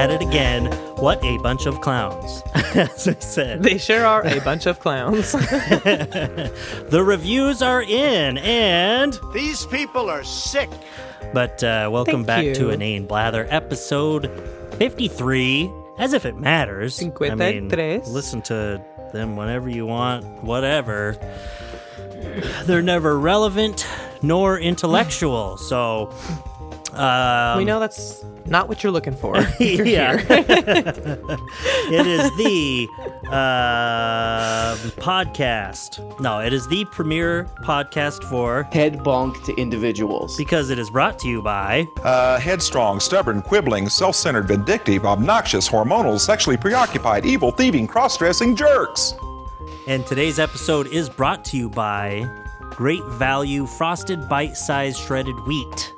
at it again. What a bunch of clowns, as I said. They sure are a bunch of clowns. The reviews are in, and These people are sick. but uh, welcome Thank back to you. Inane Blather episode fifty-three. As if it matters. I mean, Cincuenta-tres. listen to them whenever you want, whatever. They're never relevant nor intellectual, so. Um, we know that's not what you're looking for. You're yeah. it is the uh, podcast. No, it is the premier podcast for head bonk to individuals. because it is brought to you by Uh, headstrong, stubborn, quibbling, self centered, vindictive, obnoxious, hormonal, sexually preoccupied, evil, thieving, cross dressing jerks. and today's episode is brought to you by Great Value Frosted Bite-sized Shredded Wheat.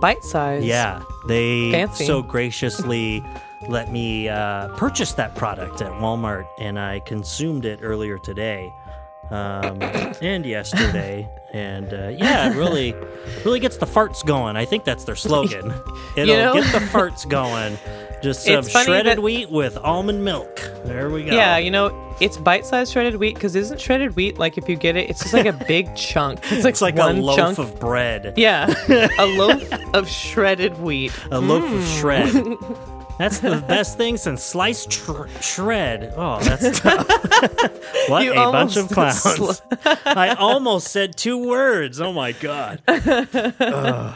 Bite size. Yeah, they Fancy. so graciously let me uh, purchase that product at Walmart, and I consumed it earlier today um, and yesterday. And uh, yeah, it really, really gets the farts going. I think that's their slogan. It'll know- get the farts going. Just some shredded that- wheat with almond milk. There we go. Yeah, you know, it's bite-sized shredded wheat because isn't shredded wheat like if you get it, it's just like a big chunk. It's like, it's like one a loaf chunk. of bread. yeah, a loaf of shredded wheat. A loaf Mm. of shred. That's the best thing since sliced tr- shred. Oh, that's tough. what You a bunch of clowns. I almost said two words. Oh my god. Ugh.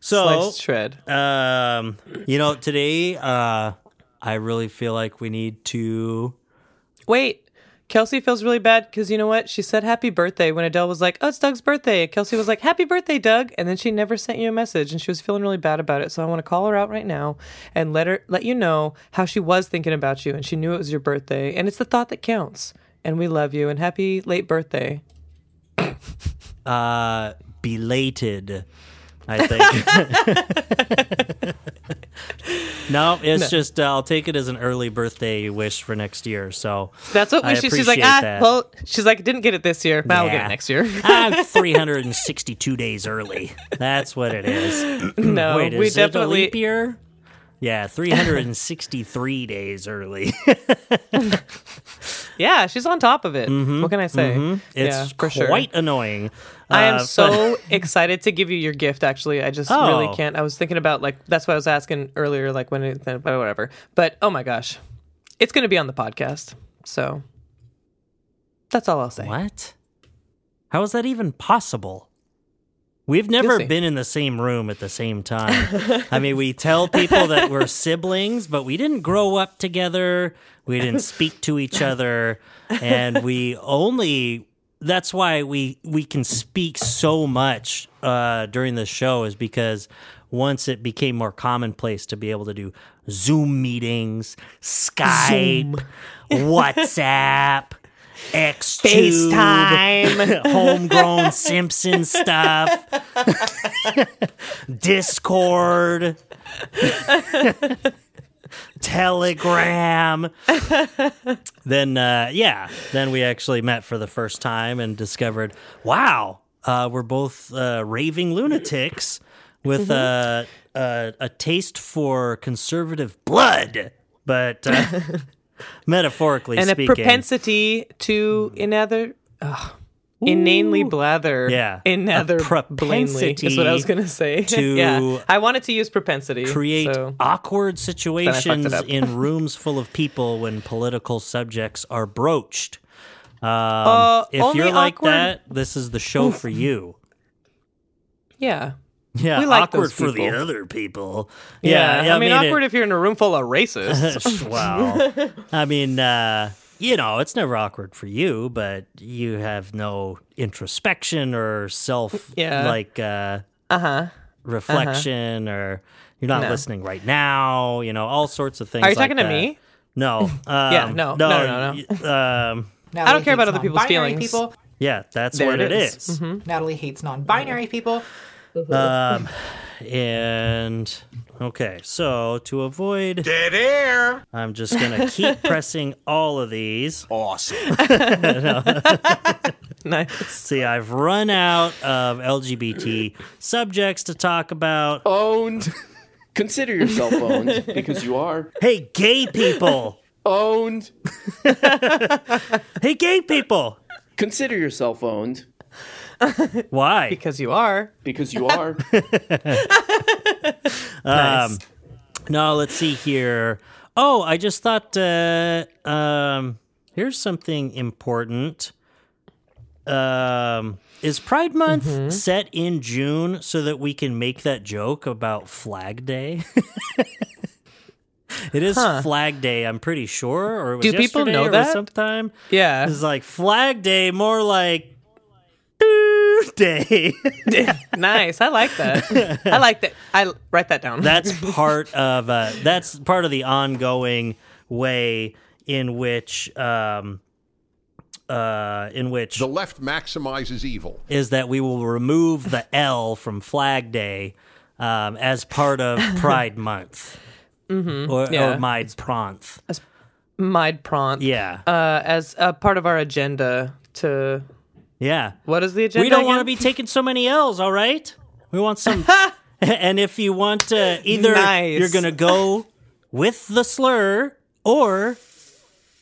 So, Sliced shred. um, you know, today, uh, I really feel like we need to. Wait, Kelsey feels really bad because you know what? She said happy birthday when Adele was like, "Oh, it's Doug's birthday." Kelsey was like, "Happy birthday, Doug," and then she never sent you a message, and she was feeling really bad about it. So I want to call her out right now and let her let you know how she was thinking about you, and she knew it was your birthday, and it's the thought that counts. And we love you, and happy late birthday. uh belated i think no it's just uh, i'll take it as an early birthday wish for next year so That's what we. She, she's like, ah, that. well, she's like, didn't get it this year. Now we'll get it next year. i'm 362 days early that's what it is no, wait is we it a definitely. leap year yeah 363 days early Yeah, she's on top of it. What can I say? Mm-hmm. it's yeah, for sure. quite annoying I am Uh, so excited to give you your gift. Actually, I just really Oh. can't. I was thinking about like that's what I was asking earlier, like when it, but whatever. But oh my gosh, it's going to be on the podcast. So that's all I'll say. What? How is that even possible? We've never been in the same room at the same time. I mean, we tell people that we're siblings, but we didn't grow up together. We didn't speak to each other, and we only. That's why we we can speak so much uh, during the show is because once it became more commonplace to be able to do Zoom meetings, Skype, WhatsApp, X FaceTime. homegrown Simpson stuff, Discord, Telegram. then, uh, yeah, then we actually met for the first time and discovered, wow, uh, we're both uh, raving lunatics with uh, uh, a taste for conservative blood, but uh, metaphorically and a propensity to another. ugh, Inanely blather. Yeah. Another plainly is what I was going to say. to yeah. I wanted to use propensity. create so- awkward situations in rooms full of people when political subjects are broached. Um, Uh, if you're like awkward- that, this is the show for you. Yeah. Yeah, We like awkward for the other people. Yeah. Yeah, I mean, awkward it- if you're in a room full of racists. wow. I mean, uh, you know, it's never awkward for you, but you have no introspection or self, Yeah. like, uh, uh-huh. reflection, or you're not No. listening right now. You know, all sorts of things. Are you like talking to me? No. Um, Yeah, no, no, no, no. Um, I don't care about other people's feelings. People. yeah, that's There what it it is. is. Natalie hates non-binary people. Um, and okay, so to avoid, Dead air. I'm just gonna keep pressing all of these. Awesome. nice. See, I've run out of LGBT subjects to talk about. Owned. Consider yourself owned because you are Hey, gay people! owned. Hey, gay people! Consider yourself owned Why? Because you are. because you are. Nice. No, let's see here. Oh, I just thought uh, um, here's something important. Um, is Pride Month Mm-hmm. set in June so that we can make that joke about Flag Day? it is Huh. Flag Day, I'm pretty sure. Or it was Do people know or that? sometime? yeah. It's like Flag Day, more like Day. nice. I like that. I like that. I write that down. that's part of uh, that's part of the ongoing way in which um, uh, in which The left maximizes evil. is that we will remove the L from Flag Day um, as part of Pride Month mm-hmm. or, Yeah. or Mide's Pronth. Mide prompt. Yeah, Uh, as a part of our agenda to yeah. what is the agenda? We don't want to be taking so many L's. All right, we want some. and if you want to, either Nice. you're gonna go with the slur, or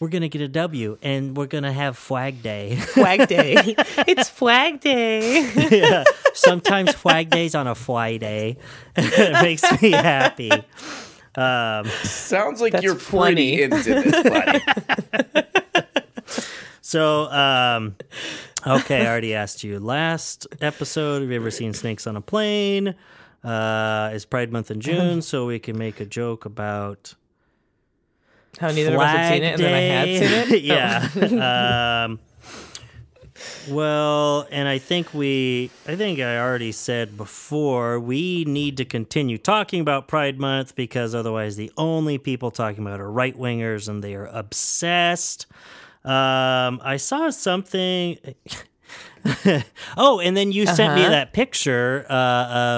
we're gonna get a W, and we're gonna have Flag Day. Flag Day. it's Flag Day. yeah. Sometimes Flag Day's on a fly day. it makes me happy. Sounds like you're funny. pretty into this, buddy. So, um, okay, I already asked you last episode. Have you ever seen Snakes on a Plane? Uh, it's Pride Month in June, so we can make a joke about How neither of us had seen it, and then I had seen it. yeah. um, well, and I think we, I think I already said before, we need to continue talking about Pride Month because otherwise, the only people talking about are right wingers and they are obsessed. Um, I saw something. oh, and then you sent me Uh-huh. that picture uh,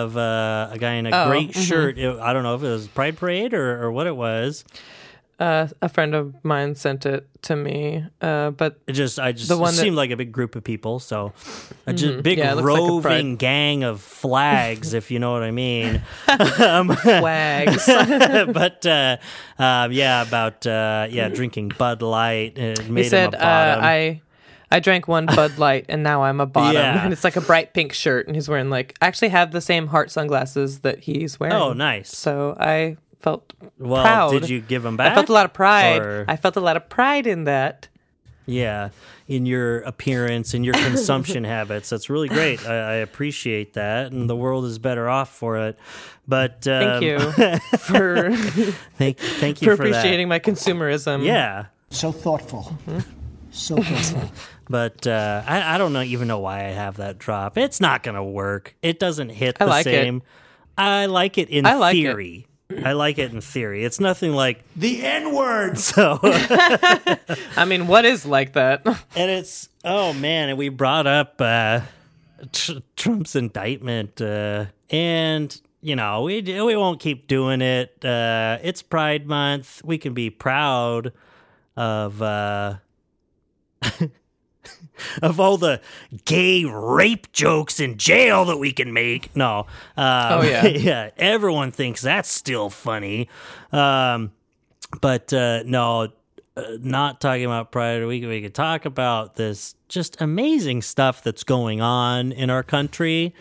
of uh, a guy in a Oh, great mhm. shirt. I don't know if it was Pride Parade or, or what it was. Uh, a friend of mine sent it to me, uh, but It just, I just The one it that- seemed like a big group of people. So a just big Yeah, looks like a roving gang of flags, if you know what I mean. flags. but uh, um, yeah, about uh, yeah, drinking Bud Light. It he said, him a uh, bottom. "I." I drank one Bud Light and now I'm a bottom. Yeah. And it's like a bright pink shirt and he's wearing like I actually have the same heart sunglasses that he's wearing. Oh, nice. So I felt well, proud. did you give him back? I felt a lot of pride. Or- I felt a lot of pride in that. Yeah, in your appearance and your consumption habits. That's really great. I, I appreciate that, and the world is better off for it. But um, Thank you for, thank, thank you for for, that. appreciating my consumerism. Yeah, So thoughtful. Mm-hmm. So thoughtful. but uh, I, I don't know even know why I have that drop. It's not gonna work. It doesn't hit I the like it. same. I like it in I like it. Theory. I like it in theory. It's nothing like the N word. so. I mean, what is like that? and it's oh man, and we brought up uh, tr- Trump's indictment, uh, and you know we we won't keep doing it. Uh, it's Pride Month. We can be proud of. Of all the gay rape jokes in jail that we can make, no, um, Oh, yeah. yeah, everyone thinks that's still funny, um, but uh, no, uh, not talking about Pride. We we could talk about this just amazing stuff that's going on in our country,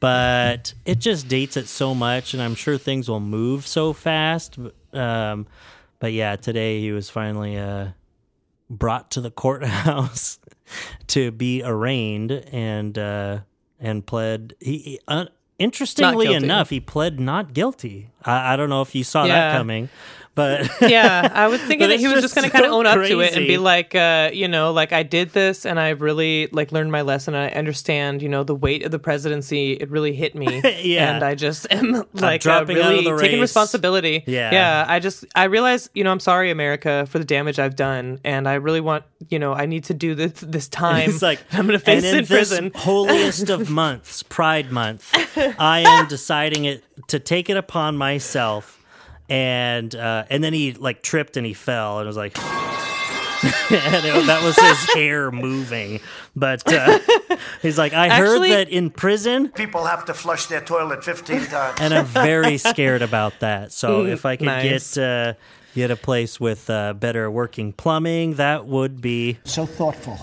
but it just dates it so much, and I'm sure things will move so fast. Um, but yeah, today he was finally uh, brought to the courthouse to be arraigned and uh, and pled. He, uh, interestingly enough, he pled not guilty. I, I don't know if you saw Yeah. that coming, but yeah, I was thinking that he was just just going to kind of so own up to it and be like, uh, you know, like I did this and I really like learned my lesson and I understand, you know, the weight of the presidency. It really hit me, Yeah. and I just am like uh, dropping out of really taking responsibility. Yeah. yeah. I just I realize, you know, I'm sorry, America, for the damage I've done, and I really want, you know, I need to do this this time. It's like I'm going to face in in prison. This holiest of months, Pride Month, I am deciding it to take it upon myself, and uh, and then he like tripped and he fell and was like, and it- that was his hair moving. But uh, he's like, I Actually- heard that in prison, People have to flush their toilet 15 times. and I'm very scared about that. So if I could Nice. get uh, get a place with uh, better working plumbing, that would be So thoughtful.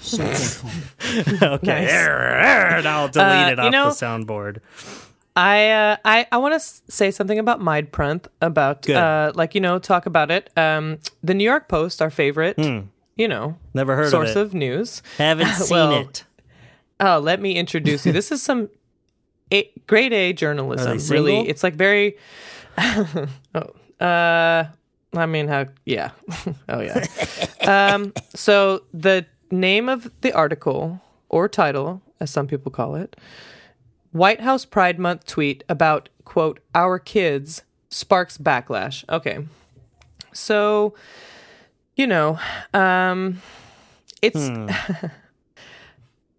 So thoughtful. okay. Nice. And I'll delete Uh, it you off know- the soundboard. I uh, I I want to s- say something about Mind Prunth about uh, like you know talk about it. Um, the New York Post, our favorite, you know, Never heard source of of, news. Haven't seen Well, it. Oh, let me introduce you. This is some a, grade A journalism. Really, it's like very. oh, uh, I mean, how? Yeah. oh, yeah. um. So the name of the article or title, as some people call it, White House Pride Month tweet about quote our kids sparks backlash. Okay. So, you know, um, it's.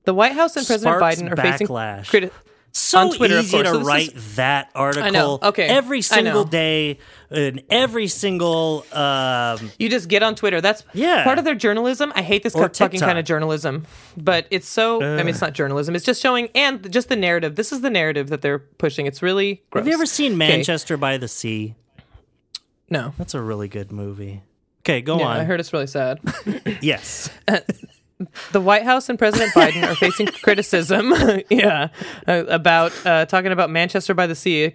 The White House and President Hmm. Sparks Biden are facing backlash. criti- So on Twitter, easy to So write is- that article. know. Okay. Every single day, in every single um, You just get on Twitter. That's Yeah. part of their journalism. I hate this Or fucking kind of journalism, but it's so. I mean, it's not journalism. It's just showing and just the narrative. This is the narrative that they're pushing. It's really gross. Have you ever seen Okay. Manchester by the Sea? No. That's a really good movie. Okay, go Yeah, on. I heard it's really sad. yes. the White House and President Biden are facing criticism. yeah, uh, about uh, talking about Manchester by the Sea, a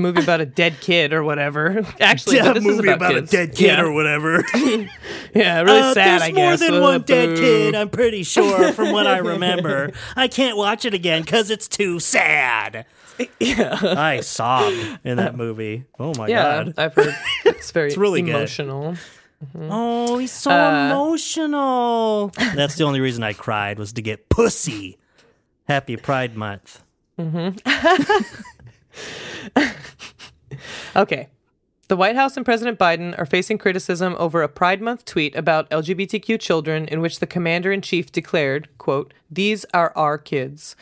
movie about a dead kid or whatever. Actually, but this is about, kids. yeah. Or whatever. Yeah, really Uh, sad. there's I more than Uh, one dead kid, I'm pretty sure, from what I remember. I can't watch it again because it's too sad. Yeah, I sobbed in that movie. Oh my yeah, god. I've heard it's very it's really good. Emotional. Oh, he's so Uh, emotional. That's the only reason I cried was to get pussy. Happy Pride Month. Okay. The White House and President Biden are facing criticism over a Pride Month tweet about LGBTQ children in which the commander in chief declared, quote, "These are our kids."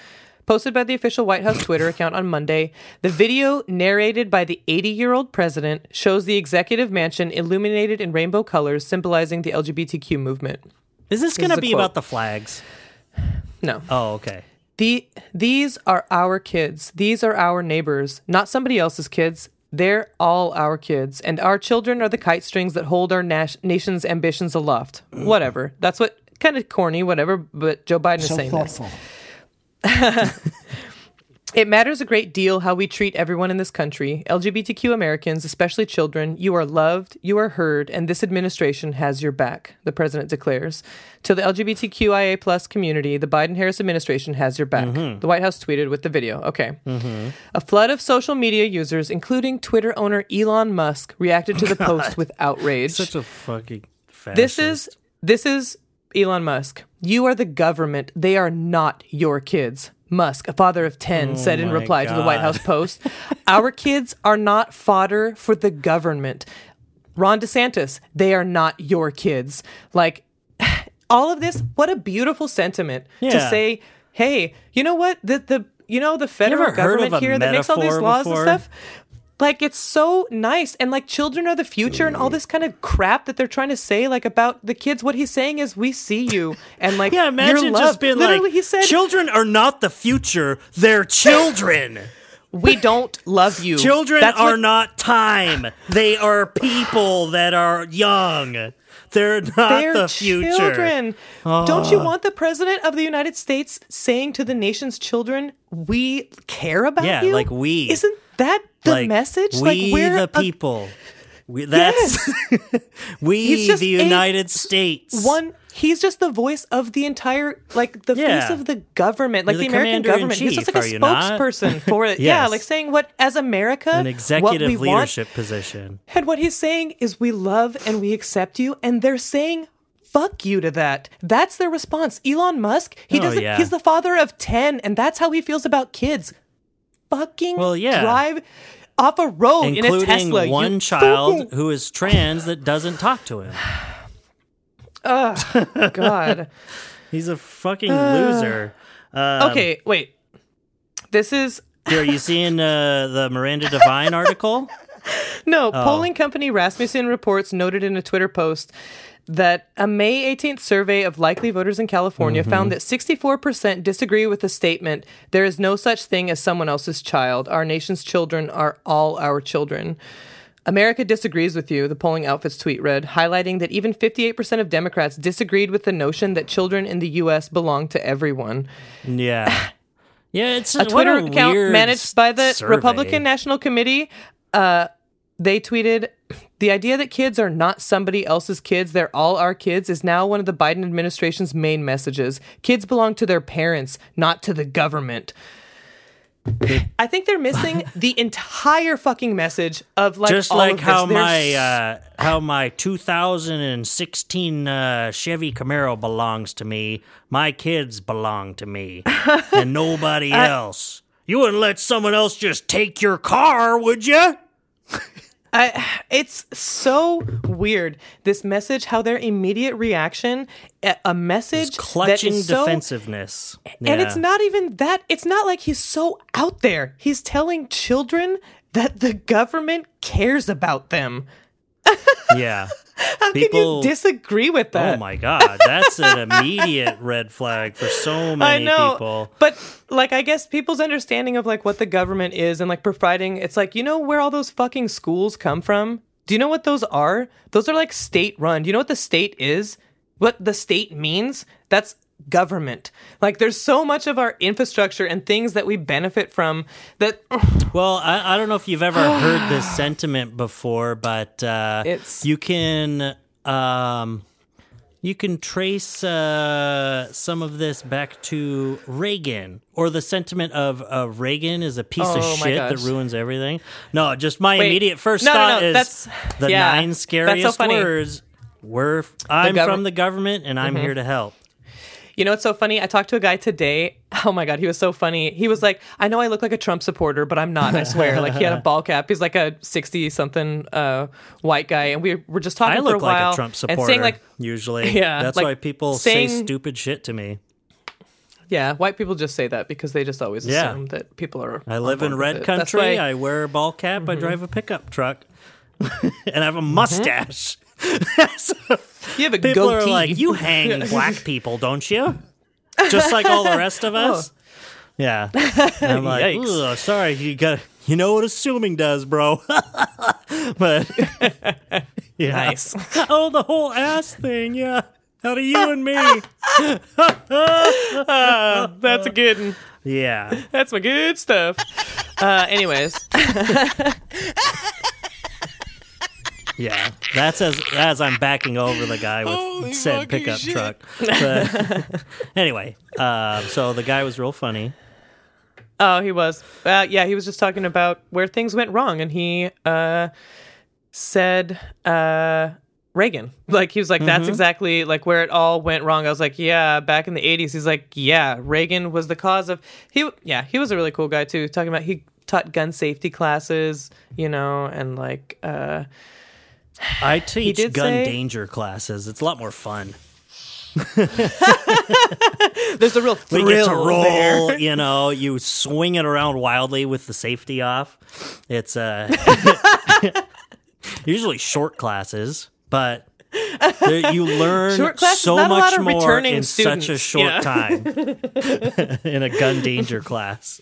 Posted by the official White House Twitter account on Monday, the video narrated by the 80-year-old president shows the executive mansion illuminated in rainbow colors symbolizing the LGBTQ movement. Is this This going to be quote. about the flags? No. Oh, okay. The these are our kids. These are our neighbors, not somebody else's kids. They're all our kids, and our children are the kite strings that hold our nas- nation's ambitions aloft. Whatever. That's what kind of corny, whatever. But Joe Biden is So saying this. It matters a great deal how we treat everyone in this country. LGBTQ Americans, especially children, you are loved, you are heard, and this administration has your back, the president declares. To the LGBTQIA plus community, the Biden Harris administration has your back. Mm-hmm. The White House tweeted with the video. Okay. Mm-hmm. A flood of social media users, including Twitter owner Elon Musk, reacted to the post with outrage. Such a fucking fascist. This is this is Elon Musk. You are the government. They are not your kids. Musk, a father of 10, said in reply to the White House Post, Our kids are not fodder for the government. Ron DeSantis, they are not your kids. Like, all of this, what a beautiful sentiment to say, hey, you know what? The, the you know, the federal ever heard of government here that makes all these laws before? and stuff. Like it's so nice, and like children are the future, and all this kind of crap that they're trying to say, like about the kids. What he's saying is, we see you, and like Yeah, you're loved. just being Literally, like, he said, children are not the future, they're children. "We don't love you." children That's are what- not time. They are people that are young. They're not They're the future. children. Don't you ah. want the president of the United States saying to the nation's children, "We care about Yeah, you"? like we. Isn't that the like, message? We like we're the a- people. We, that's we He's just the a- United States. one he's just the voice of the entire like the Yeah. face of the government like You're the, the american government he's just like a are you not? spokesperson for it yeah like saying what as america an what executive we want leadership position. and what he's saying is we love and we accept you and they're saying fuck you to that that's their response elon musk he Oh, doesn't yeah. he's the father of 10 and that's how he feels about kids fucking Well, yeah. drive off a road in a including tesla you one child fucking- who is trans that doesn't talk to him. oh god He's a fucking loser. Um, okay wait this is Here, are you seeing uh, the Miranda Devine article? No, polling company Rasmussen Reports noted in a Twitter post that a May 18th survey of likely voters in California found that 64% disagree with the statement there is no such thing as someone else's child. Our nation's children are all our children. America disagrees with you, the polling outfit's tweet read, highlighting that even 58% of Democrats disagreed with the notion that children in the U.S. belong to everyone. Yeah. Yeah, it's a Twitter a account managed by the survey. Republican National Committee. Uh, they tweeted, "The idea that kids are not somebody else's kids; they're all our kids is now one of the Biden administration's main messages. Kids belong to their parents, not to the government." I think they're missing the entire fucking message of like just all like of this. how There's- my uh, how my 2016 uh, Chevy Camaro belongs to me. My kids belong to me, and nobody else. You wouldn't let someone else just take your car, would you? I, it's so weird. This message, how their immediate reaction, a, message that Clutching is so, defensiveness, and it's not even that. It's not like he's so out there. He's telling children that the government cares about them. Yeah, How People- can you disagree with oh that? Oh my god, that's an immediate red flag for so I many know, people. but like I guess people's understanding of like what the government is and like providing it's like you know where all those fucking schools come from? Do you know what those are? Those are like state run. Do you know what the state is? What the state means? That's government. Like there's so much of our infrastructure and things that we benefit from that Well, I, I don't know if you've ever heard this sentiment before, but uh, It's- you can um, you can trace uh, some of this back to Reagan, or the sentiment of uh, Reagan is a piece of Oh my shit that ruins everything. No, just my Wait. immediate first No, no, thought no, is that's- the yeah, nine so scariest funny. words. We're I'm gov- from the government, and I'm here to help. You know what's so funny? I talked to a guy today. Oh my god, he was so funny. He was like, "I know I look like a Trump supporter, but I'm not. I swear." Like he had a ball cap. He's like a sixty something uh, white guy, and we were just talking I for look a while like a Trump supporter. and saying like, usually, Yeah, that's like, why people saying- say stupid shit to me. yeah, white people just say that because they just always Yeah. assume that people are. I live in red country. why- Mm-hmm. I wear a ball cap. I drive a pickup truck, and I have a mustache. So you have a people goatee. are like, "You hang black people, don't you?" Just like all the rest of us. Yeah, And I'm like, Yikes. "Ugh, sorry, you got. You know what assuming does, bro. but yeah. Nice. Oh, the whole ass thing. Yeah. Out of you and me. That's a good. one. Yeah. That's my good stuff. Uh, anyways, Yeah, that's as as I'm backing over the guy with said pickup truck. But anyway, uh, so the guy was real funny. Oh, he was. Uh, yeah, he was just talking about where things went wrong, and he uh, said uh, Reagan. Like he was like, "That's exactly like where it all went wrong." I was like, "Yeah, back in the '80s." He's like, "Yeah, Reagan was the cause of." He, yeah, he was a really cool guy too. Talking about he taught gun safety classes, you know, and like, uh, I teach gun say- danger classes. It's a lot more fun. there's a real thrill. We get to roll, there. you know, you swing it around wildly with the safety off. It's uh usually short classes, but there, you learn so not a lot much more in such a short Yeah. time in a gun danger class.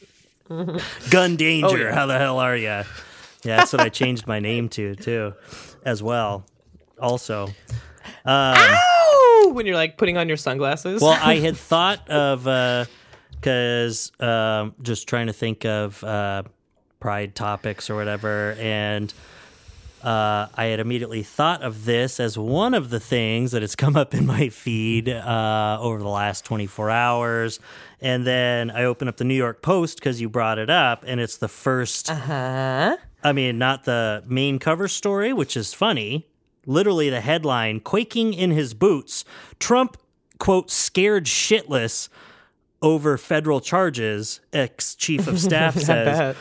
Gun danger, Oh, yeah. how the hell are you? Yeah, that's what I changed my name to too, as well. Also, Ow! when you're like putting on your sunglasses. well, I had thought of because um, just trying to think of uh, pride topics or whatever, and uh, I had immediately thought of this as one of the things that has come up in my feed uh, over the last 24 hours. And then I open up the New York Post because you brought it up, and it's the first. huh? I mean, not the main cover story, which is funny. Literally, the headline Quaking in his boots. Trump, quote, scared shitless over federal charges, ex chief of staff says.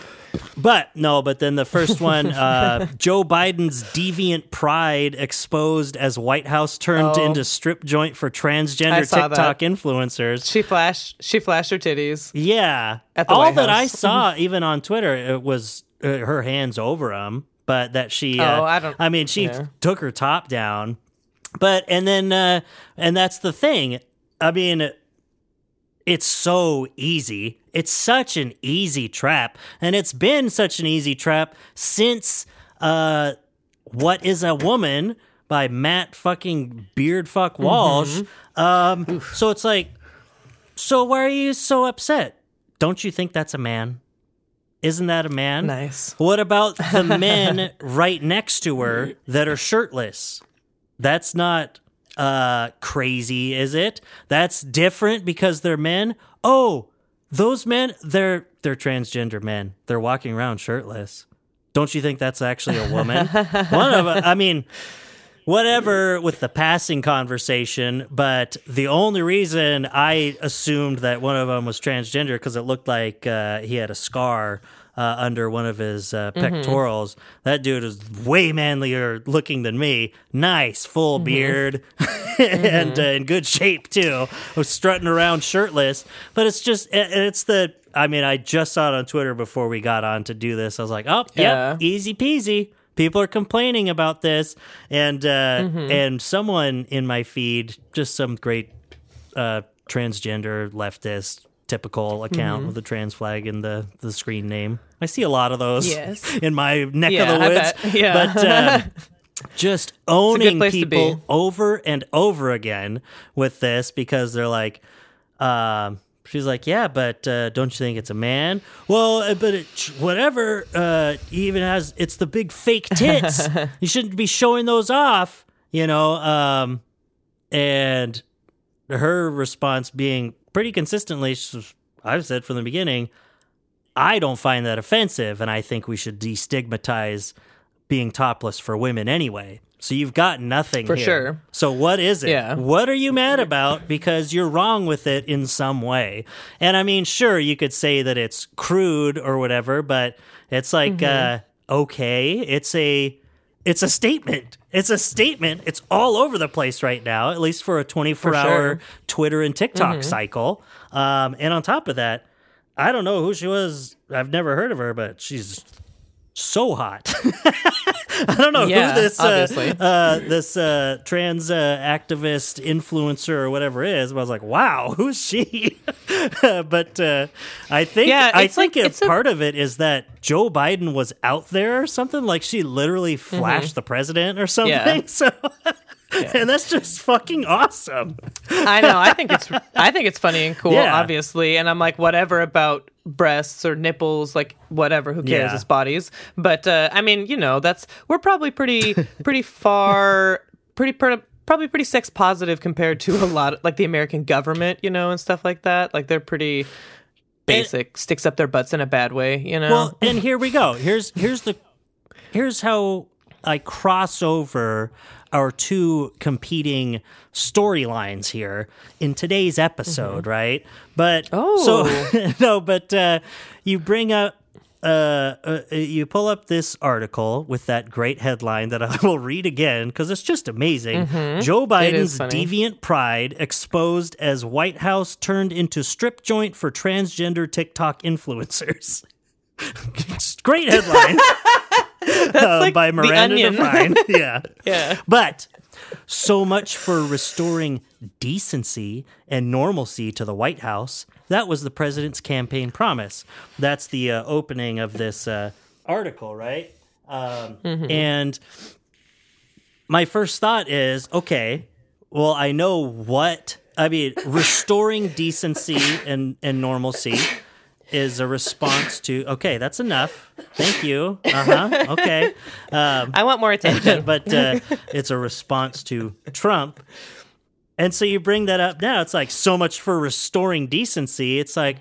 But no, but then the first one, uh, Joe Biden's deviant pride exposed as White House turned Oh. into strip joint for transgender TikTok that. influencers. She flashed. She flashed her titties. Yeah. All that I saw, even on Twitter, it was uh, her hands over him. but that she. Oh, uh, I don't- I mean, she yeah. took her top down, but and then uh, and that's the thing. I mean, it's so easy. It's such an easy trap, and it's been such an easy trap since uh, "What Is a Woman" by Matt fucking Beard Fuck Walsh. Um, so it's like, so why are you so upset? Don't you think that's a man? Isn't that a man? Nice. What about the men right next to her that are shirtless? That's not uh crazy, is it? That's different because they're men. Oh, those men, they're they're transgender men. They're walking around shirtless. Don't you think that's actually a woman? One of I mean, whatever with the passing conversation, but the only reason I assumed that one of them was transgender because it looked like uh, he had a scar uh, under one of his uh, pectorals. That dude is way manlier looking than me. Nice, full beard, and uh, in good shape too. Was strutting around shirtless, but it's just it- it's the. I mean, I just saw it on Twitter before we got on to do this. I was like, oh, Yeah. yep, easy peasy people are complaining about this and uh and someone in my feed just some great uh transgender leftist typical account with the trans flag in the the screen name i see a lot of those Yes. in my neck Yeah, of the woods. Yeah. but uh, just owning people over and over again with this because they're like um she's like yeah but uh, don't you think it's a man? Well uh, but it, whatever uh he even has it's the big fake tits. You shouldn't be showing those off you know um and her response being pretty consistently i've said from the beginning i don't find that offensive and i think we should destigmatize being topless for women anyway so you've got nothing For here. sure. So what is it? Yeah. What are you mad about because you're wrong with it in some way? And I mean, sure, you could say that it's crude or whatever, but it's like Mm-hmm. uh okay, it's a it's a statement. It's a statement. It's all over the place right now, at least for a 24 hour sure. Mm-hmm. Twitter and TikTok cycle. Um, and on top of that, I don't know who she was. I've never heard of her, but she's so hot. I don't know Yeah, who this uh, uh, this uh, trans uh, activist influencer or whatever is. But I was like, wow, who's she? but uh, I think Yeah, I think like- a it's a- part of it is that Joe Biden was out there or something. Like she literally flashed the president or something. Mm-hmm. Yeah. So. And that's just fucking awesome. I know. I think it's I think it's funny and cool, Yeah. obviously. And I'm like, whatever about breasts or nipples, like whatever, who cares? Yeah. It's bodies. But uh, I mean, you know, that's we're probably pretty pretty far pretty pretty probably pretty sex positive compared to a lot of like the American government, you know, and stuff like that. Like they're pretty basic, sticks up their butts in a bad way, you know. Well, and here we go. Here's here's the here's how I cross over our two competing storylines here in today's episode, right? But Oh. so no, but uh, you bring up. Uh, uh, you pull up this article with that great headline that I will read again because it's just amazing. Joe Biden's deviant pride exposed as White House turned into strip joint for transgender TikTok influencers. Great headline uh, like by Miranda. Devine. Yeah. yeah. But so much for restoring decency and normalcy to the White House. That was the president's campaign promise. That's the uh, opening of this uh, article, right? Um, And my first thought is okay, well, I know what, I mean, restoring decency and, and normalcy is a response to, okay, that's enough. Thank you. Uh huh. Okay. um, I want more attention. but uh, it's a response to Trump. And so you bring that up now. It's like so much for restoring decency. It's like,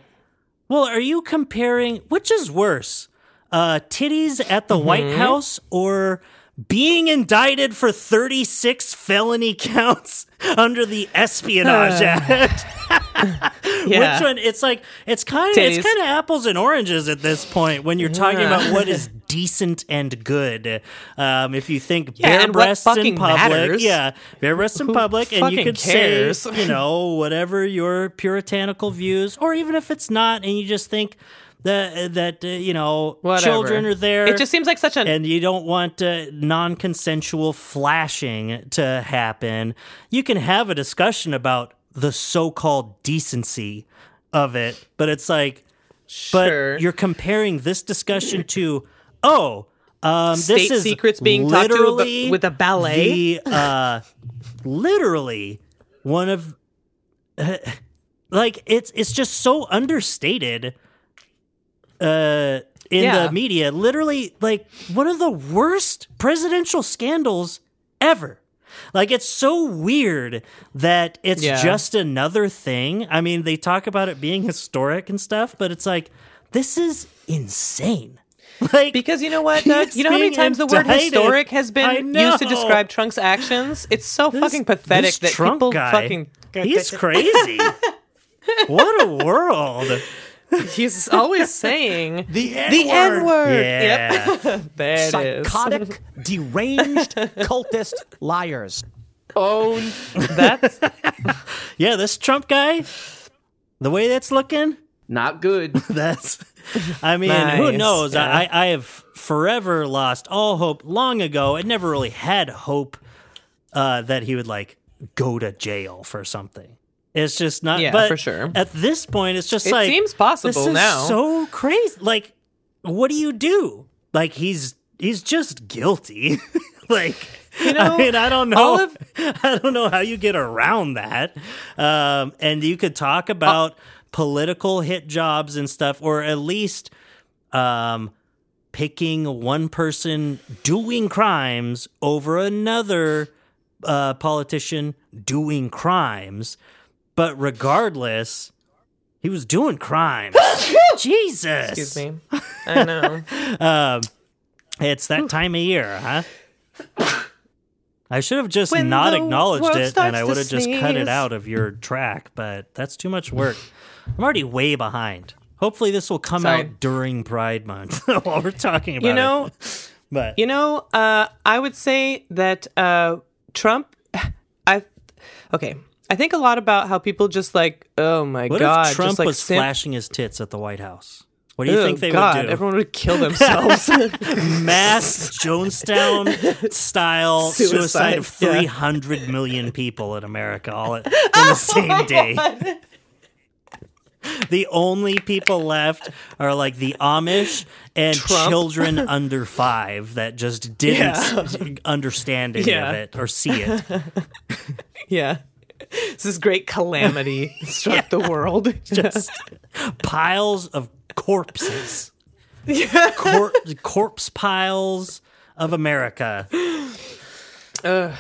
well, are you comparing which is worse, uh, titties at the White House or being indicted for 36 felony counts under the Espionage Act? yeah. Which one? It's like it's kind of it's kind of apples and oranges at this point when you're talking Yeah. about what is decent and good. Um, if you think Yeah, bare breasts in public, matters. yeah, bare breasts in public, and you could cares? say you know whatever your puritanical views, or even if it's not, and you just think that that uh, you know Whatever. children are there. It just seems like such an and you don't want uh, non-consensual flashing to happen. You can have a discussion about the so-called decency of it, but it's like, Sure. but you're comparing this discussion to, oh, um, State this is secrets being talked to with a ballet? The, uh, literally one of, like it's it's just so understated. Uh, in Yeah. the media, literally like one of the worst presidential scandals ever. Like it's so weird that it's Yeah. just another thing. I mean, they talk about it being historic and stuff, but it's like this is insane. Like Because you know what, Doug? You know how many times the word historic has been used to describe Trump's actions? It's so fucking pathetic this that Trump people guy, fucking. He's crazy. what a world. He's always saying The the N word. Yeah. Yep. there it is. Psychotic, deranged, cultist liars. Own. That's Yeah, this Trump guy, the way that's looking, Not good. that's I mean, who knows? yeah. I, I have forever lost all hope long ago. I never really had hope uh, that he would like go to jail for something. It's just not. Yeah, but for sure. At this point, it's just It like seems possible this is now. So crazy. Like, what do you do? Like he's he's just guilty. like. I know, mean, I don't know. of- I don't know how you get around that. Um, and you could talk about political hit jobs and stuff, or at least um, picking one person doing crimes over another uh, politician doing crimes. But regardless, he was doing crimes. Jesus. excuse me. I know. Um, it's that time of year, huh? I should have just When not acknowledged it and I would have just cut it out of your track, but that's too much work. I'm already way behind. Hopefully, this will come Sorry. out during Pride Month while we're talking about You know, it. But You know, uh, I would say that uh, Trump. I okay. I think a lot about how people just like, oh my what god, Trump just like was simp- flashing his tits at the White House? What do you Oh, think they oh, god, would do? Everyone would kill themselves. Mass Jonestown style suicide, Suicide, of yeah. 300 million people in America all in the oh same day. The only people left are like the Amish and Trump. children under five that just didn't understand any Yeah. of it or see it. yeah, this is great calamity struck the world. Just piles of corpses. Cor- corpse piles of America.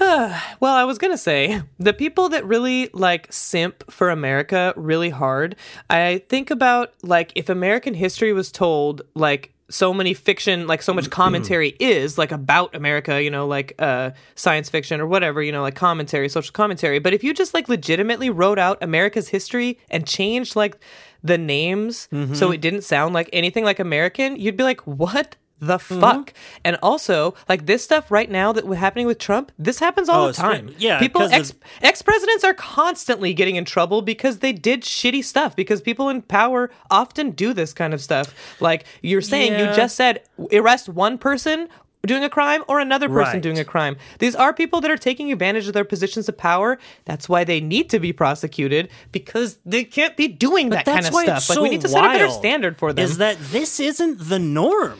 Well, I was gonna say the people that really like simp for America really hard. I think about like if American history was told like so many fiction, like so much commentary is like about America, you know, like uh science fiction or whatever, you know, like commentary, social commentary. But if you just like legitimately wrote out America's history and changed like the names so it didn't sound like anything like American, you'd be like, what? The Mm-hmm. fuck, and also like this stuff right now that was happening with Trump. This happens all Oh, the time. Yeah, people ex ex presidents are constantly getting in trouble because they did shitty stuff. Because people in power often do this kind of stuff. Like you're saying, Yeah. you just said arrest one person doing a crime or another person Right. doing a crime. These are people that are taking advantage of their positions of power. That's why they need to be prosecuted because they can't be doing that That's kind of stuff. like so we need to set a better standard for them. Is that this isn't the norm?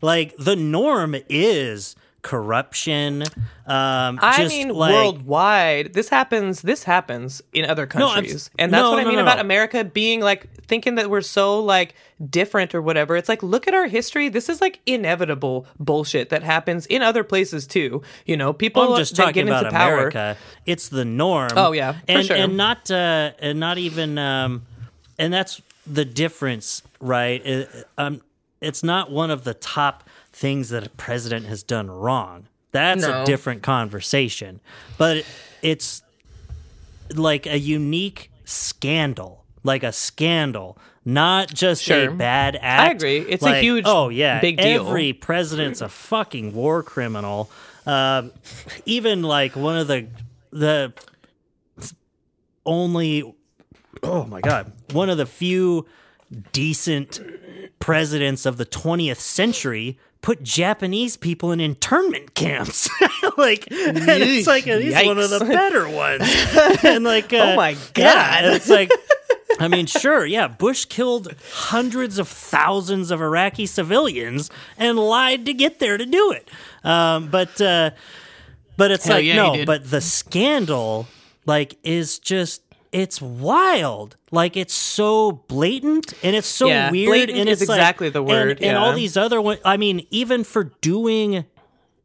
Like the norm is corruption. Um, I just mean, like, worldwide, this happens. This happens in other No, countries, and that's no, what I no, mean no, about. America being like thinking that we're so like different or whatever. It's like look at our history. This is like inevitable bullshit that happens in other places too. You know, people I'm just that talking get into about power. America. It's the norm. Oh, yeah, for and sure. and not uh, and not even um, and that's the difference, right? It, um, it's not one of the top things that a president has done wrong. That's No. a different conversation, but it's like a unique scandal, like a scandal, not just Sure. a bad act. I agree. It's a huge, oh yeah, big deal. Every president's a fucking war criminal. Um, even like one of the the only oh my god, one of the few decent presidents of the 20th century put Japanese people in internment camps. like, and it's like he's one of the better ones. and like, uh, Oh my God. and it's like. I mean, sure, yeah. Bush killed hundreds of thousands of Iraqi civilians and lied to get there to do it. Um, but uh, but it's Hell like yeah, no, but the scandal like is just it's wild. Like it's so blatant and it's so Yeah, weird blatant and is it's like- exactly the and- word, And, all these other ones. I mean, even for doing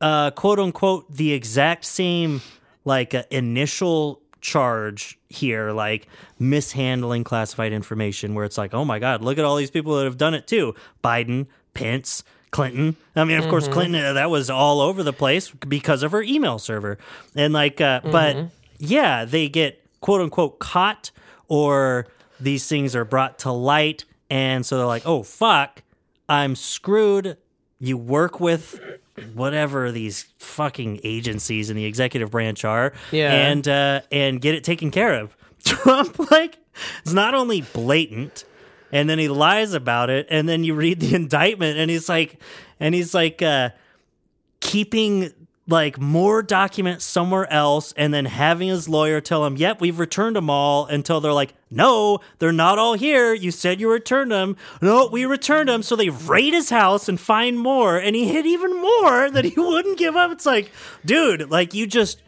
uh, quote unquote the exact same like uh, initial charge here, like mishandling classified information, where it's like, oh my god, look at all these people that have done it too. Biden, Pence. Clinton. I mean, of course, Clinton, uh, that was all over the place because of her email server. And like, uh, but yeah, they get quote unquote caught or these things are brought to light. And so they're like, oh, fuck, I'm screwed. You work with whatever these fucking agencies in the executive branch are, Yeah. and uh, and get it taken care of. Trump, like, it's not only blatant, and then he lies about it, and then you read the indictment, and he's like, and he's like, uh, keeping like more documents somewhere else and then having his lawyer tell him, "Yep, we've returned them all." Until they're like, "No, they're not all here. You said you returned them. No, we returned them." So they raid his house and find more, and he hid even more that he wouldn't give up. It's like, dude, like you just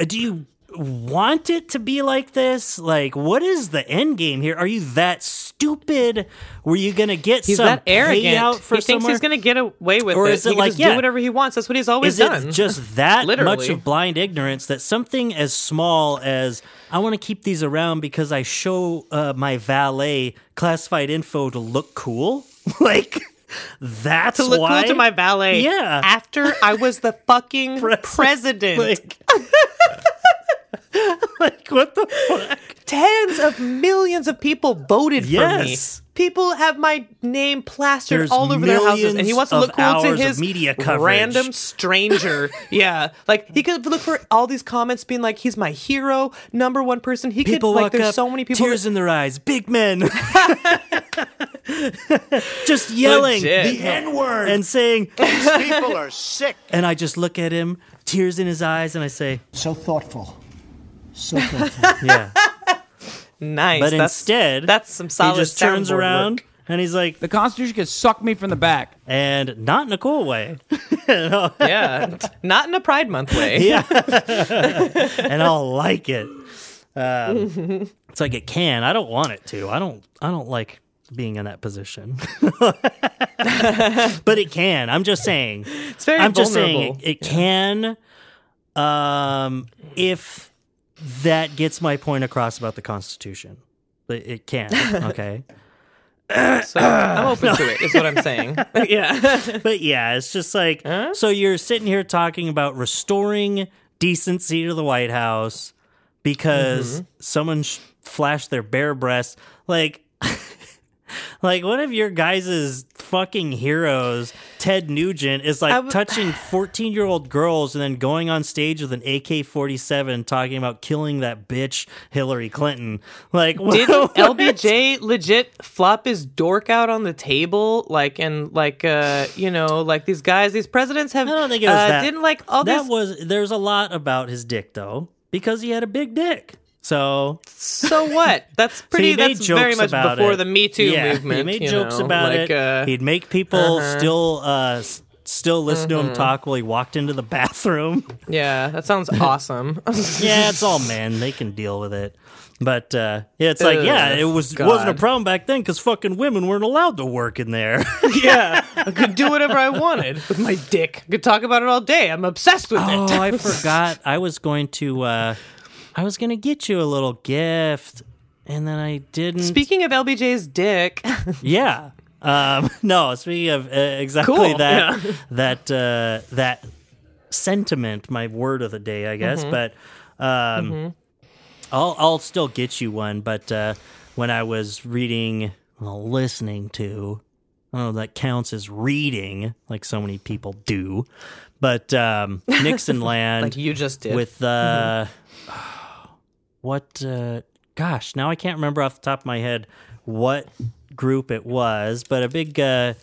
uh, do you want it to be like this? Like, what is the end game here? Are you that stupid? Were you gonna get He's some that arrogant. payout for he thinks somewhere? he's going to get away with Or it. is it he like, yeah. do whatever he wants? That's what he's always is done. it just that much of blind ignorance that something as small as I want to keep these around because I show uh, my valet classified info to look cool? like that's to look why cool to my valet. Yeah. After I was the fucking Pres- president. like, like what the fuck? Tens of millions of people voted Yes. for me. People have my name plastered There's all over their houses, and he wants to look cool to his media coverage. random stranger. yeah, like he could look for all these comments being like, "He's my hero, number one person." He People could like, walk there's up, so many people. tears in their eyes, big men, just yelling Legit. the N word and saying, These people are sick. and I just look at him, tears in his eyes, and I say, So thoughtful. So thoughtful. yeah. nice, But that's, instead, that's some solid. he just turns around work. and he's like, The Constitution can suck me from the back. and not in a cool way. Yeah, not in a Pride Month way. Yeah. and I'll like it. Um, it's like it can. I don't want it to. I don't. I don't like being in that position. but it can. I'm just saying. It's very I'm just saying it, it can. Um, if that gets my point across about the Constitution, it, it can. Okay. So I'm open to it. Is what I'm saying. yeah. but yeah, it's just like so you're sitting here talking about restoring decency to the White House because Mm-hmm. someone sh- flashed their bare breasts. Like, like one of your guys' fucking heroes, Ted Nugent, is like w- touching 14 year old girls and then going on stage with an AK 47 talking about killing that bitch Hillary Clinton. Like, Didn't? LBJ legit flop his dork out on the table? Like, and like, uh, you know, like these guys, these presidents have. I don't think it was uh, that. Didn't like all that this. was there's a lot about his dick though because he had a big dick. So so what? That's pretty. made that's very much about before it. the Me Too Yeah, movement. He made jokes know, about like, it. Uh, He'd make people still uh still listen to him talk while he walked into the bathroom. yeah, that sounds awesome. yeah, it's all men. They can deal with it. But uh, yeah, it's like Ugh, yeah, it was wasn't a problem back then because fucking women weren't allowed to work in there. yeah, I could do whatever I wanted with my dick. I could talk about it all day. I'm obsessed with oh, it. Oh, I forgot. I was going to uh, I was gonna get you a little gift, and then I didn't. Speaking of LBJ's dick, Yeah. Um, no, speaking of uh, exactly Cool, that yeah. that uh, that sentiment, my word of the day, I guess. Mm-hmm. But um, I'll I'll still get you one. But uh, when I was reading, well, listening to, I don't know if that counts as reading, like so many people do. But um, Nixon Land like you just did. with uh, what? Uh, gosh, now I can't remember off the top of my head what group it was, but a big uh,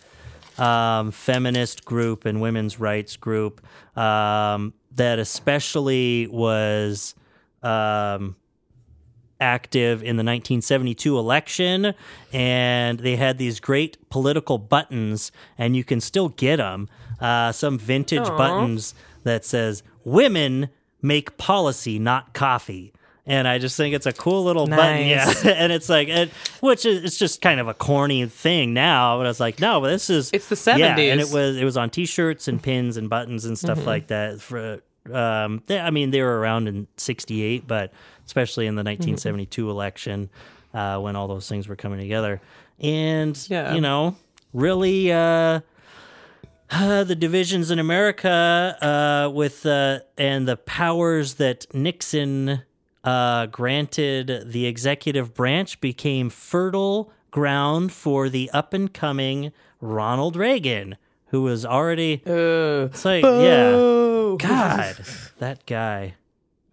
um, feminist group and women's rights group um, that especially was um, active in the 1972 election, and they had these great political buttons, and you can still get them. Uh, some vintage buttons that says "Women make policy, not coffee." And I just think it's a cool little button, yeah. And it's like, it, which is it's just kind of a corny thing now, but I was like, no, but this is It's the yeah, and it was it was on T-shirts and pins and buttons and stuff like that. For um, they, I mean, they were around in '68, but especially in the 1972 election uh, when all those things were coming together, and Yeah. you know, really. Uh, uh, the divisions in America uh, with uh, and the powers that Nixon uh, granted the executive branch became fertile ground for the up and coming Ronald Reagan, who was already. it's like, yeah, God, that guy.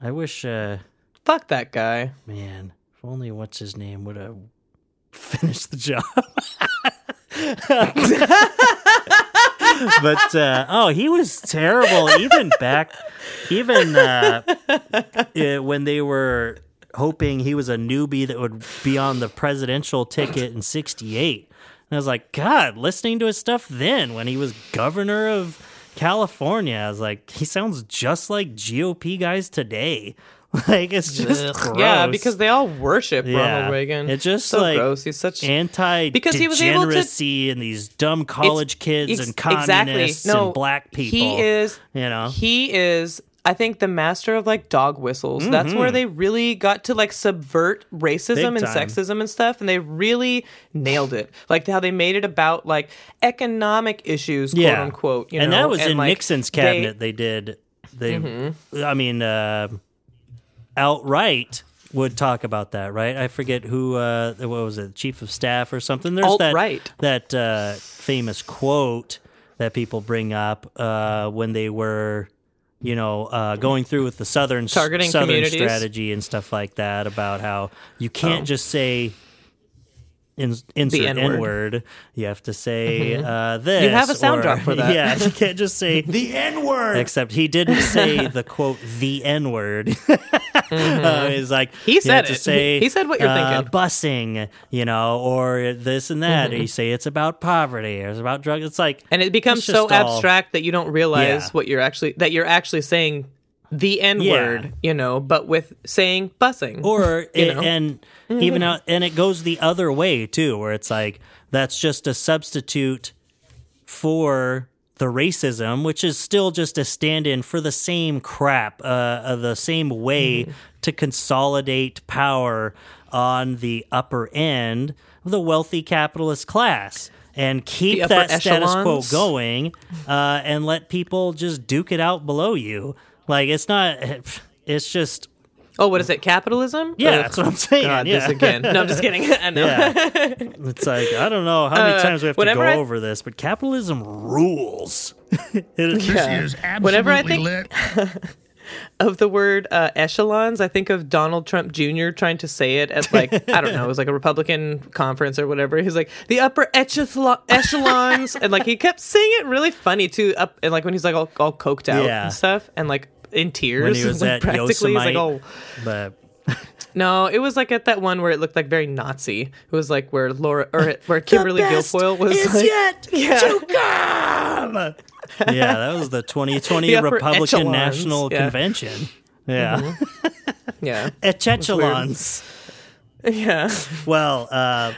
I wish, uh, Fuck that guy. man, if only what's his name would have finished the job. but uh, oh, he was terrible. Even back, even uh, when they were hoping he was a newbie that would be on the presidential ticket in '68, and I was like, God, listening to his stuff then when he was governor of California, I was like, he sounds just like GOP guys today. Like it's just gross. Yeah, because they all worship Yeah. Ronald Reagan. It's just so like gross. He's such anti Because he was able to- degeneracy and these dumb college kids Ex- and communists exactly. No, and black people. He is. you know. He is. I think the master of like dog whistles. That's where they really got to like subvert racism Mm-hmm. And sexism and stuff, and they really nailed it. Like how they made it about like economic issues, quote yeah, unquote. You and know? that was in like, Nixon's they- cabinet. They, did. They, Mm-hmm. I mean, uh, outright would talk about that, right? I forget who. Uh, what was it? Chief of staff or something. There's that Alt-right. that uh, famous quote that people bring up uh, when they were. You know, uh, going through with the southern Targeting southern strategy and stuff like that about how you can't Oh. just say in, insert N-word. Mm-hmm. N word. You have to say uh, this. You have a sound or- drop for that. Yeah, you can't just say The N word. Except he didn't say the quote the N word. uh, he's like Mm-hmm. He said it. say He said what you're uh, thinking. busing, you know, or this and that. Mm-hmm. Or you say it's about poverty or it's about drugs. It's like and it becomes so all- abstract that you don't realize Yeah. what you're actually that you're actually saying the N word, Yeah. you know, but with saying busing. or it, and even out, and it goes the other way too where it's like that's just a substitute for the racism which is still just a stand-in for the same crap uh, uh the same way Mm-hmm. to consolidate power on the upper end of the wealthy capitalist class and keep that status quo going uh, and let people just duke it out below you like it's not it's just oh, what is it? Capitalism? yeah, Ugh. that's what I'm saying. God, yeah. this again. No, I'm just kidding. I know. Yeah. it's like I don't know how many Uh, times we have to go I- over this, but capitalism rules. It- Yeah. is absolutely Whenever I think lit. of the word uh, echelons, I think of Donald Trump Jr. trying to say it at like I don't know, it was like a Republican conference or whatever. He's like the upper echelon- echelons, and like he kept saying it really funny too. Up and like when he's like all, all coked out Yeah. and stuff, and like in tears. when he was like, at practically, he's like oh but no, it was like at that one where it looked like very Nazi. It was like where Laura or where Kimberly Guilfoyle was like yet Yeah. to come. yeah, that was the 2020 The Republican echelons, National yeah. Convention. Yeah, yeah echelons. yeah. Well, uh,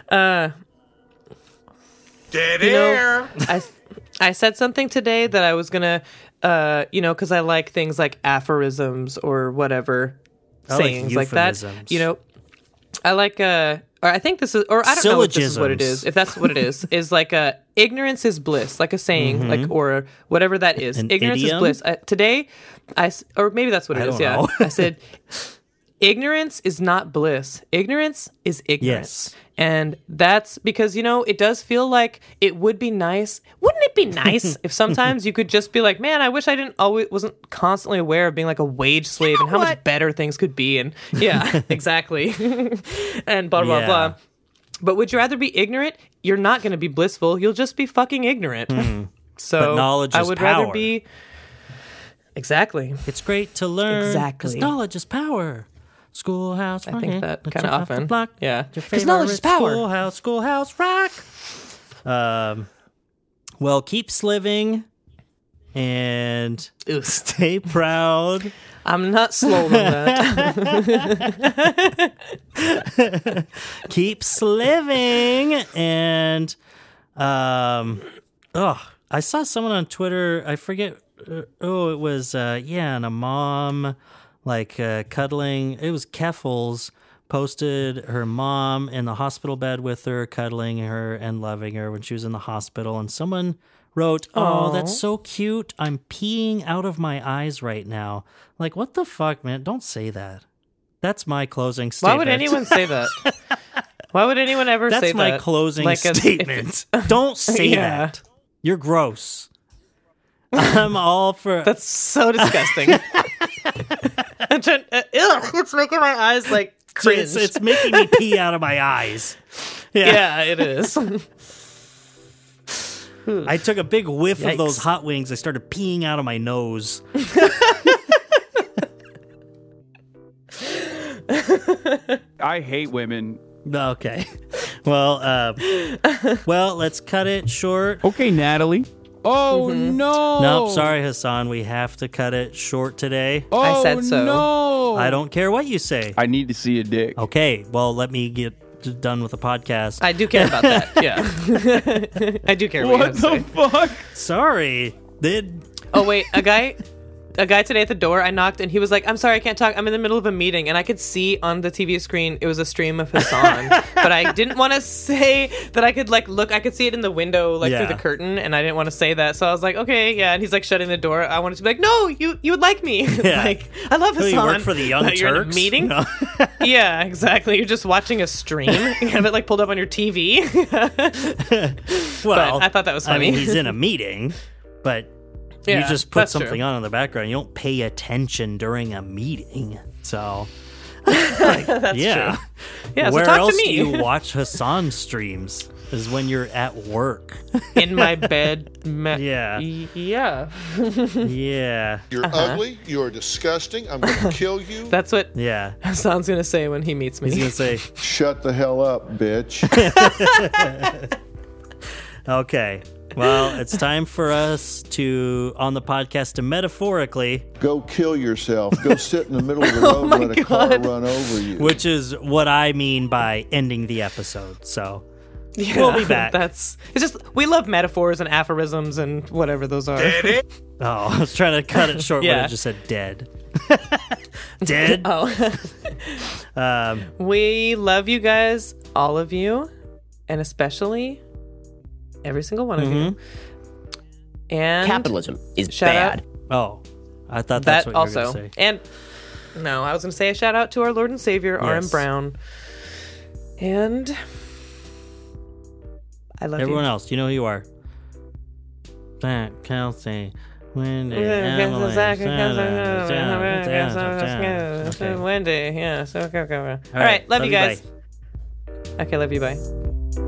Dead You know, air. I, I said something today that I was gonna, uh, you know, because I like things like aphorisms or whatever I sayings like, that. euphemisms. You know, I like uh or I think this is, or I don't know if this is what it is. If that's what it is, is like a ignorance is bliss, like a saying, like or whatever that is. Mm-hmm. An ignorance idiom? is bliss. Uh, today, I or maybe that's what it I is. Yeah. I said ignorance is not bliss. Ignorance is ignorance. Yes. And that's because, you know, it does feel like it would be nice. Wouldn't it be nice if sometimes you could just be like, man, I wish I didn't always wasn't constantly aware of being like a wage slave and how much better things could be. And yeah, exactly. and blah, blah, Yeah. blah. But would you rather be ignorant? you're not going to be blissful. You'll just be fucking ignorant. So Hmm. But knowledge I is would rather power. be exactly. It's great to learn. Exactly. Because knowledge is power. Schoolhouse. I think that off the often. block. Yeah. Because knowledge is power. Schoolhouse, schoolhouse rock. Um, well, keep sliving and stay proud. I'm not slow on that. keep sliving and um oh i saw someone on twitter i forget uh, oh it was uh yeah and a mom like uh cuddling it was Keffals posted her mom in the hospital bed with her cuddling her and loving her when she was in the hospital and someone wrote oh that's so cute i'm peeing out of my eyes right now like what the fuck man don't say that that's my closing statement. Why would anyone say that? Why would anyone ever that's say that? That's my closing Like a- statement. Don't say Yeah. that. You're gross. I'm all for. That's so disgusting. Trying, uh, ugh, it's making my eyes like cringe. it's, it's making me pee out of my eyes. Yeah. yeah, it is. I took a big whiff of those hot wings. I started peeing out of my nose. I hate women. Okay. Well, um, well, let's cut it short. Okay, Natalie. Oh Mm-hmm. no! Nope, sorry, Hasan. We have to cut it short today. Oh, I said so. No, I don't care what you say. I need to see a dick. Okay, well, let me get done with the podcast. I do care about that. Yeah, I do care what, What have to say. the fuck? Sorry. Did Oh wait, a guy a guy today at the door, I knocked and he was like, I'm sorry, I can't talk. I'm in the middle of a meeting. And I could see on the TV screen it was a stream of Hasan. but I didn't want to say that I could like look I could see it in the window, like Yeah. through the curtain, and I didn't want to say that. So I was like, Okay, yeah, and he's like shutting the door. I wanted to be like, No, you you would like me. Yeah. like I love Hasan. you work for the Young But a Turks? meeting? No. yeah, exactly. You're just watching a stream. you have it like pulled up on your TV. well, I thought that was I mean, funny. he's in a meeting, but you just put something true. on in the background. You don't pay attention during a meeting. So, like, yeah. true. Yeah, so Where talk to else me. do you watch Hasan streams? Is when you're at work. in my bed. Me- Yeah. Yeah. yeah. You're uh-huh. ugly. You're disgusting. I'm going to kill you. That's what Yeah. Hasan's gonna say when he meets me. He's gonna say, Shut the hell up, bitch. okay. Well, it's time for us to on the podcast to metaphorically, Go kill yourself. Go sit in the middle of the road and let a car run over you. which is what I mean by ending the episode. So Yeah, We'll be back. That's it's just we love metaphors and aphorisms and whatever those are. Oh, I was trying to cut it short when Yeah. it just said dead. dead. Oh, Um, we love you guys, all of you, and especially every single one of you. Mm-hmm. And Capitalism is Shout out- bad. oh, I thought that's that what you were also say. and no, I was gonna say a shout out to our Lord and Savior R.M. Brown, and I love Everyone you. else, you know who you are. Zach, Kelsey, Wendy, Yeah, Emily. Wendy, yeah. So, okay, okay. All All right, love, you guys. Okay, love you. Bye.